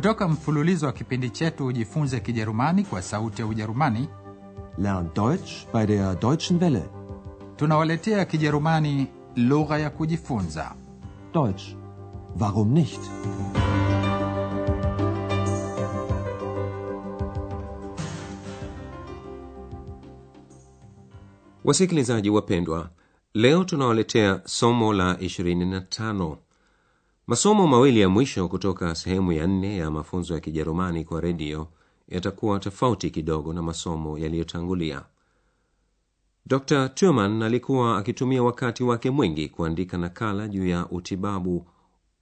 kutoka mfululizo wa kipindi chetu ujifunze kijerumani kwa sauti ya ujerumani Lern Deutsch bei der Deutschen Welle. tunawaletea kijerumani lugha ya kujifunza Deutsch. Warum nicht? Wasikilizaji wapendwa, leo tunawaletea somo la 25. Masomo mawili ya mwisho kutoka sehemu ya nne ya mafunzo ya Kijerumani kwa redio yatakuwa tofauti kidogo na masomo yaliyotangulia. Dr Turman alikuwa akitumia wakati wake mwingi kuandika nakala juu ya utibabu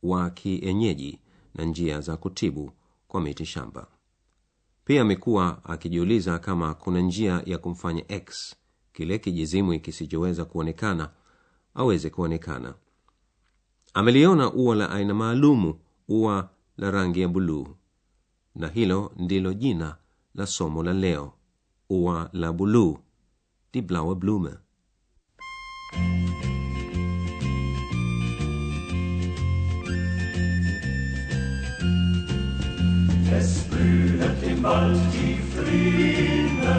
wa kienyeji na njia za kutibu kwa miti shamba. Pia amekuwa akijiuliza kama kuna njia ya kumfanya X kile kijizimwi kisichoweza kuonekana aweze kuonekana. Ameliona ua la aina maalumu, ua la rangi ya buluu, na hilo ndilo jina la somo la leo, ua la buluu, die blaue Blume. Es blühet im Wald die Friede,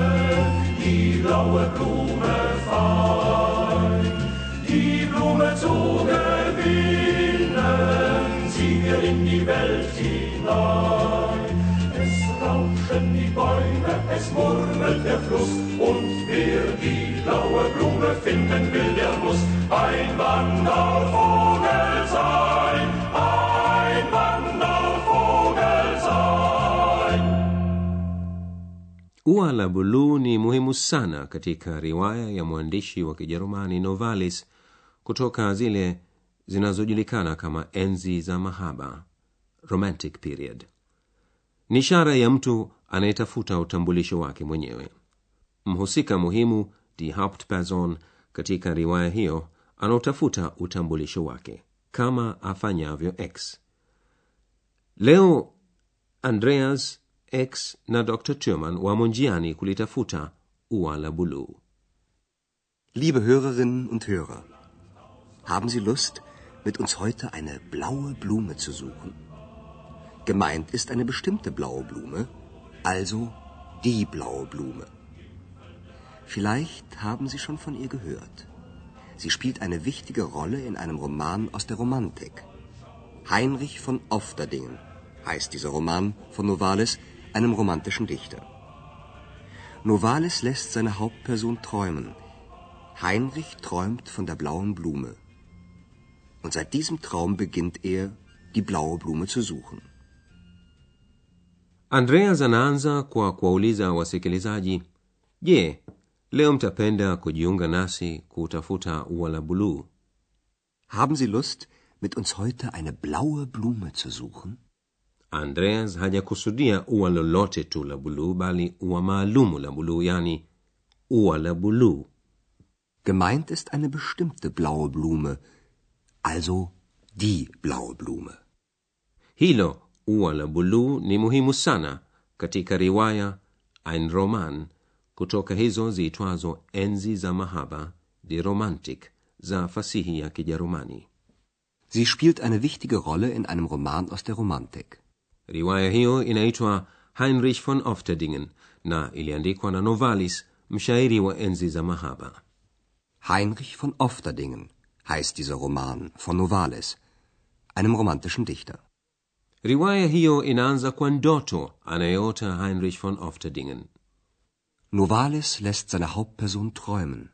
die blaue Blume fein. Die Blume zogen Welt hinein. Es rauschen die Bäume, es murmelt der Fluss, und wer die blaue Blume finden will, der muss ein Wandervogel sein, ein Wandervogel sein. Ua la buluu ni muhimu sana katika riwaya ya mwandishi wa Kijerumani Novalis kutoka zile zinazojulikana kama enzi za mahaba, romantic period. Ni ishara ya mtu anayetafuta utambulisho wake mwenyewe. Mhusika muhimu, die Hauptperson, katika riwaya hiyo anaotafuta utambulisho wake kama afanyavyo X. Leo Andreas X na Dr Turman wamo njiani kulitafuta ua la buluu. Liebe Hörerinnen und Hörer, haben Sie Lust, mit uns heute eine blaue Blume zu suchen? Gemeint ist eine bestimmte blaue Blume, also die blaue Blume. Vielleicht haben Sie schon von ihr gehört. Sie spielt eine wichtige Rolle in einem Roman aus der Romantik. Heinrich von Ofterdingen heißt dieser Roman von Novalis, einem romantischen Dichter. Novalis lässt seine Hauptperson träumen. Heinrich träumt von der blauen Blume. Und seit diesem Traum beginnt er, die blaue Blume zu suchen. Andreas anaanza kwa kuwauliza wasikilizaji, je, leo mtapenda kujiunga nasi kutafuta ua la buluu? Haben Sie Lust, mit uns heute eine blaue Blume zu suchen? Andreas hajakusudia ua lolote tu la buluu, bali ua maalumu la buluu, yani ua la buluu. Gemeint ist eine bestimmte blaue Blume, also die blaue Blume. Hilo ua la buluu ni muhimu sana katika riwaya Ein Roman kutoka hizo ziitwazo enzi za mahaba, die Romantik, za fasihi ya Kijerumani. Sie spielt eine wichtige Rolle in einem Roman aus der Romantik. Riwaya hiyo inaitwa Heinrich von Ofterdingen na iliandikwa na Novalis, mshairi wa enzi za mahaba. Heinrich von Ofterdingen heißt dieser Roman von Novalis, einem romantischen Dichter. Riwaya hiyo inaanza kwa ndoto anayeota Heinrich von Ofterdingen. Novalis lässt seine Hauptperson träumen.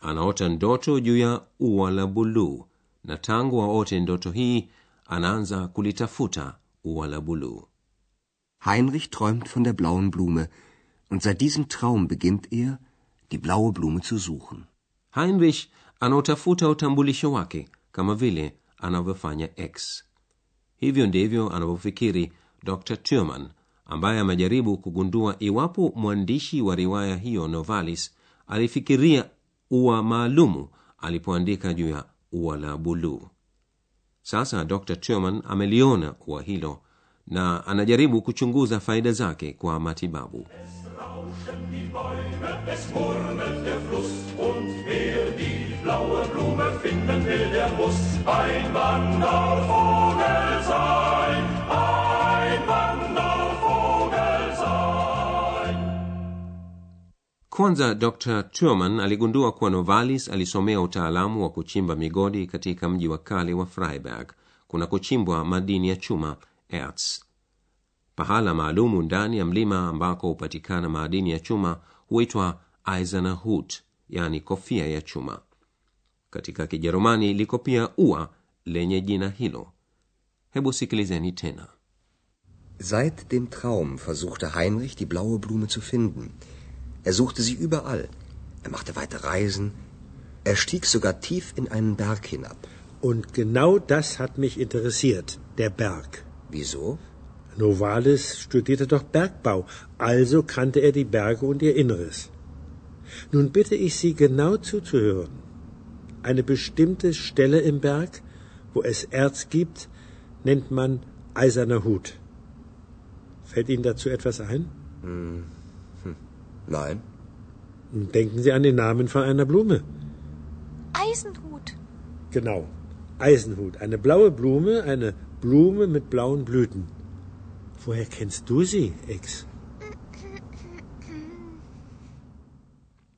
Anaota ndoto juu ya ua la buluu, na tangu aote ndoto hii anaanza kulitafuta ua la buluu. Heinrich träumt von der blauen Blume, und seit diesem Traum beginnt er, die blaue Blume zu suchen. Heinrich anaotafuta utambulisho wake kama vile anavyofanya X. Hivyo ndivyo anavyofikiri Dr Turman, ambaye amejaribu kugundua iwapo mwandishi wa riwaya hiyo Novalis alifikiria ua maalumu alipoandika juu ya ua la buluu. Sasa Dr Turman ameliona ua hilo na anajaribu kuchunguza faida zake kwa matibabu. Finden kwanza, Dr Turman aligundua kuwa Novalis alisomea utaalamu wa kuchimba migodi katika mji wa kale wa Freiberg kuna kuchimbwa madini ya chuma erz. Pahala maalumu ndani ya mlima ambako hupatikana madini ya chuma huitwa Eiserner yani kofia ya chuma. Katika Kijerumani liko pia ua lenye jina hilo. Hebu sikilizeni tena Seit dem Traum versuchte Heinrich, die blaue Blume zu finden. Er suchte sie überall. Er machte weite Reisen. Er stieg sogar tief in einen Berg hinab. Und genau das hat mich interessiert, der Berg. Wieso? Novalis studierte doch Bergbau, also kannte er die Berge und ihr Inneres. Nun bitte ich Sie genau zuzuhören. Eine bestimmte Stelle im Berg, wo es Erz gibt, nennt man eiserner Hut. Fällt Ihnen dazu etwas ein? Nein. Denken Sie an den Namen von einer Blume. Eisenhut. Genau. Eisenhut. Eine blaue Blume, eine Blume mit blauen Blüten. Woher kennst du sie, Ex?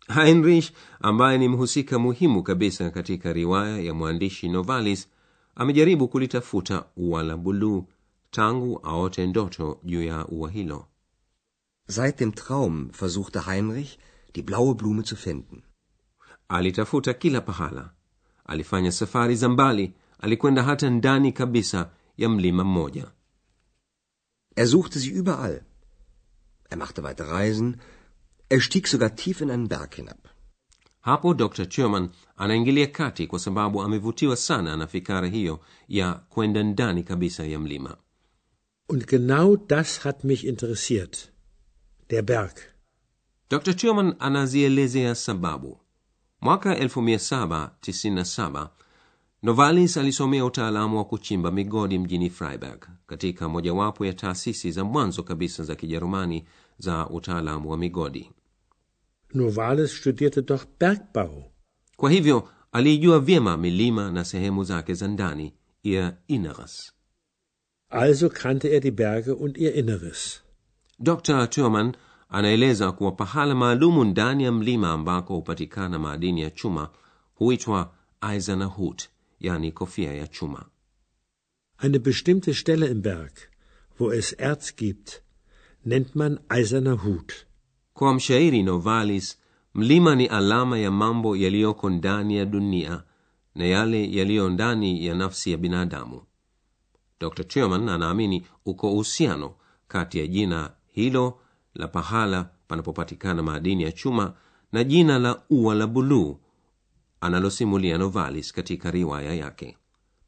heinrich ambaye ni mhusika muhimu kabisa katika riwaya ya mwandishi novalis amejaribu kulitafuta ua la buluu tangu aote ndoto juu ya ua hilo Seit dem Traum versuchte Heinrich, die blaue Blume zu finden. alitafuta kila pahala alifanya safari za mbali alikwenda hata ndani kabisa ya mlima mmoja Er suchte sie überall. Er machte weite Reisen. Er stieg sogar tief in einen Berg hinab. Hapo dr Sherman anaingilia kati kwa sababu amevutiwa sana na fikara hiyo ya kwenda ndani kabisa ya mlima Und genau das hat mich interessiert. Der Berg. dr Sherman anazielezea sababu mwaka 1797 novalis alisomea utaalamu wa kuchimba migodi mjini freiberg katika mojawapo ya taasisi za mwanzo kabisa za kijerumani za utaalamu wa migodi Novalis studierte doch Bergbau. kwa hivyo aliijua vyema milima na sehemu zake za ndani ihr inneres Also kannte er die Berge und ihr Inneres. dr turman anaeleza kuwa pahala maalumu ndani ya mlima ambako hupatikana madini ya chuma huitwa eiserner hut yani kofia ya chuma Eine bestimmte Stelle im Berg, wo es Erz gibt, nennt man eiserner Hut. Kwa mshairi novalis mlima ni alama ya mambo yaliyoko ndani ya dunia na yale yaliyo ndani ya nafsi ya binadamu. Dr tuman anaamini uko uhusiano kati ya jina hilo la pahala panapopatikana maadini ya chuma na jina la ua la buluu analosimulia novalis katika riwaya yake.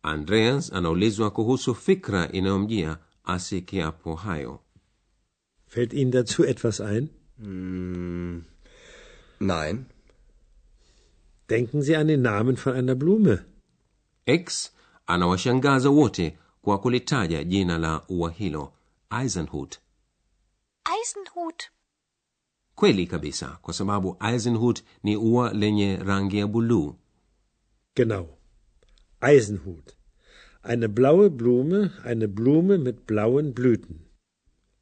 Andreas anaulizwa kuhusu fikra inayomjia asikiapo hayo. Fällt Ihnen dazu etwas ein? Nein. Denken Sie an den Namen von einer Blume. x anawashangaza wote kwa kulitaja jina la ua hilo eisenhut Eisenhut. kweli kabisa kwa sababu eisenhut ni ua lenye rangi ya buluu Genau. Eisenhut. Eine blaue Blume, eine Blume mit blauen Blüten.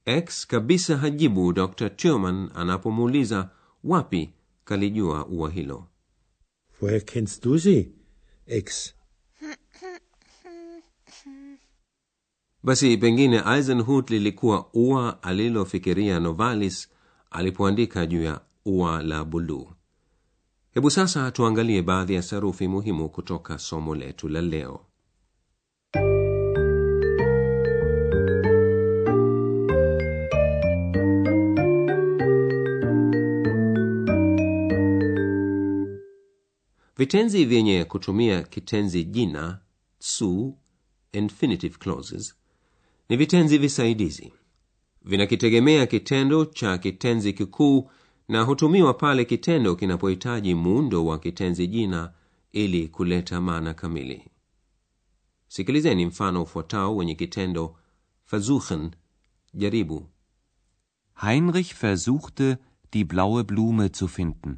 X kabisa hajibu dr turman anapomuuliza wapi kalijua ua hilo. Woher kennst du sie, X. basi pengine eisenhut lilikuwa ua alilofikiria novalis alipoandika juu ya ua la buluu. Hebu sasa tuangalie baadhi ya sarufi muhimu kutoka somo letu la leo vitenzi vyenye kutumia kitenzi jina tsu infinitive clauses ni vitenzi visaidizi. Vinakitegemea kitendo cha kitenzi kikuu na hutumiwa pale kitendo kinapohitaji muundo wa kitenzi jina ili kuleta maana kamili. Sikilizeni mfano ufuatao wenye kitendo. Versuchen jaribu. Heinrich versuchte, die blaue Blume zu finden.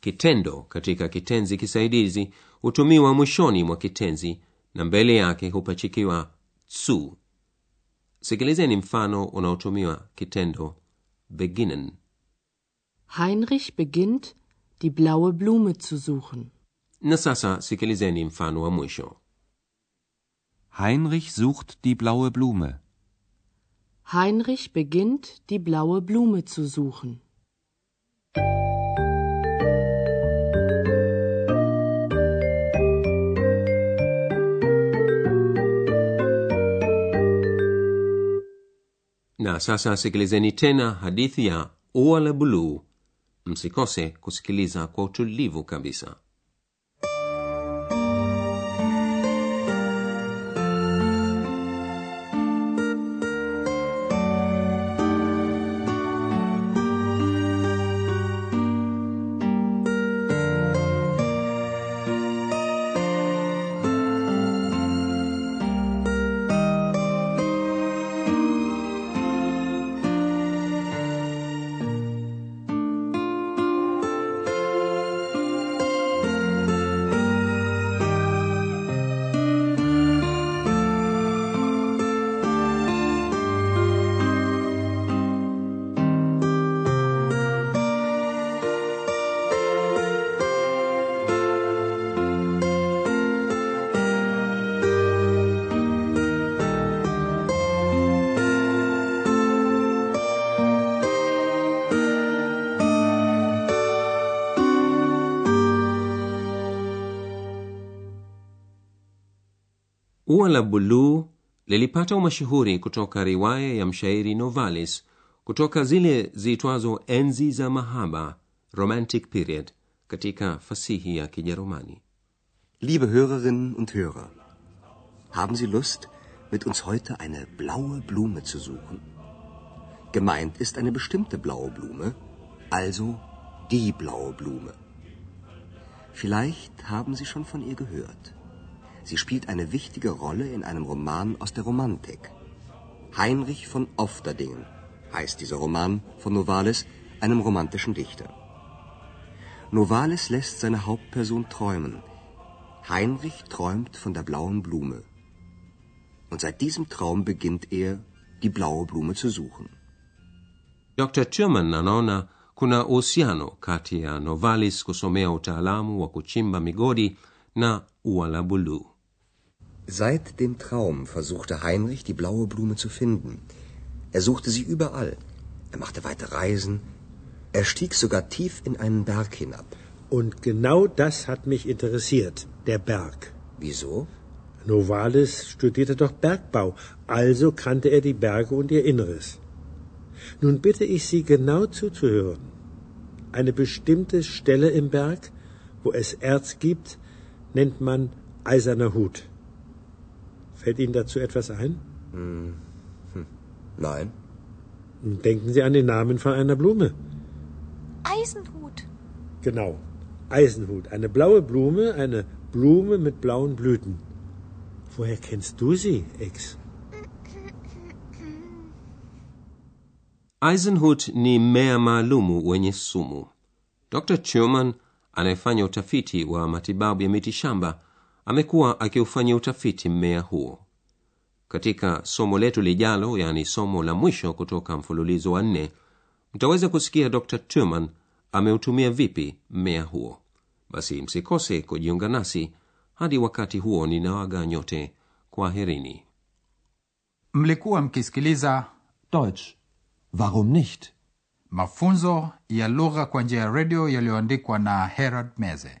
Kitendo katika kitenzi kisaidizi hutumiwa mwishoni mwa kitenzi na mbele yake hupachikiwa zu sikilizeni mfano unaotumiwa kitendo beginnen Heinrich beginnt, die blaue Blume zu suchen. na sasa sikilizeni mfano wa mwisho Heinrich sucht die blaue Blume. Heinrich beginnt, die blaue Blume zu suchen. Na sasa sikilizeni tena hadithi ya ua la buluu. Msikose kusikiliza kwa utulivu kabisa ua la buluu lilipata umashuhuri kutoka riwaya ya mshairi novalis kutoka zile ziitwazo enzi za mahaba romantic period katika fasihi ya kijerumani Liebe Hörerinnen und Hörer, haben Sie Lust, mit uns heute eine blaue Blume zu suchen? Gemeint ist eine bestimmte blaue Blume, also die blaue Blume. Vielleicht haben Sie schon von ihr gehört. Sie spielt eine wichtige Rolle in einem Roman aus der Romantik. Heinrich von Ofterdingen heißt dieser Roman von Novalis, einem romantischen Dichter. Novalis lässt seine Hauptperson träumen. Heinrich träumt von der blauen Blume. Und seit diesem Traum beginnt er, die blaue Blume zu suchen. dr turman anaona kuna uhusiano kati ya novalis kusomea utaalamu wa kuchimba migodi na ua la Seit dem Traum versuchte Heinrich, die blaue Blume zu finden. Er suchte sie überall. Er machte weite Reisen. Er stieg sogar tief in einen Berg hinab. Und genau das hat mich interessiert, der Berg. Wieso? Novalis studierte doch Bergbau, also kannte er die Berge und ihr Inneres. Nun bitte ich Sie genau zuzuhören. Eine bestimmte Stelle im Berg, wo es Erz gibt, nennt man eiserner Hut. Fällt Ihnen dazu etwas ein? Nein. Denken Sie an den Namen von einer Blume. Eisenhut. Genau. Eisenhut. Eine blaue Blume, eine Blume mit blauen Blüten. Woher kennst du sie, Ex? eisenhut ni mmea maalumu wenye sumu dr chuman anayefanya utafiti wa matibabu ya mitishamba amekuwa akiufanyia utafiti mmea huo katika somo letu lijalo yaani somo la mwisho kutoka mfululizo wa nne mtaweza kusikia dr turman ameutumia vipi mmea huo basi msikose kujiunga nasi hadi wakati huo ninawaga nyote kwaherini mlikuwa mkisikiliza Deutsch. Warum nicht? mafunzo ya lugha kwa njia ya redio yaliyoandikwa na herald meze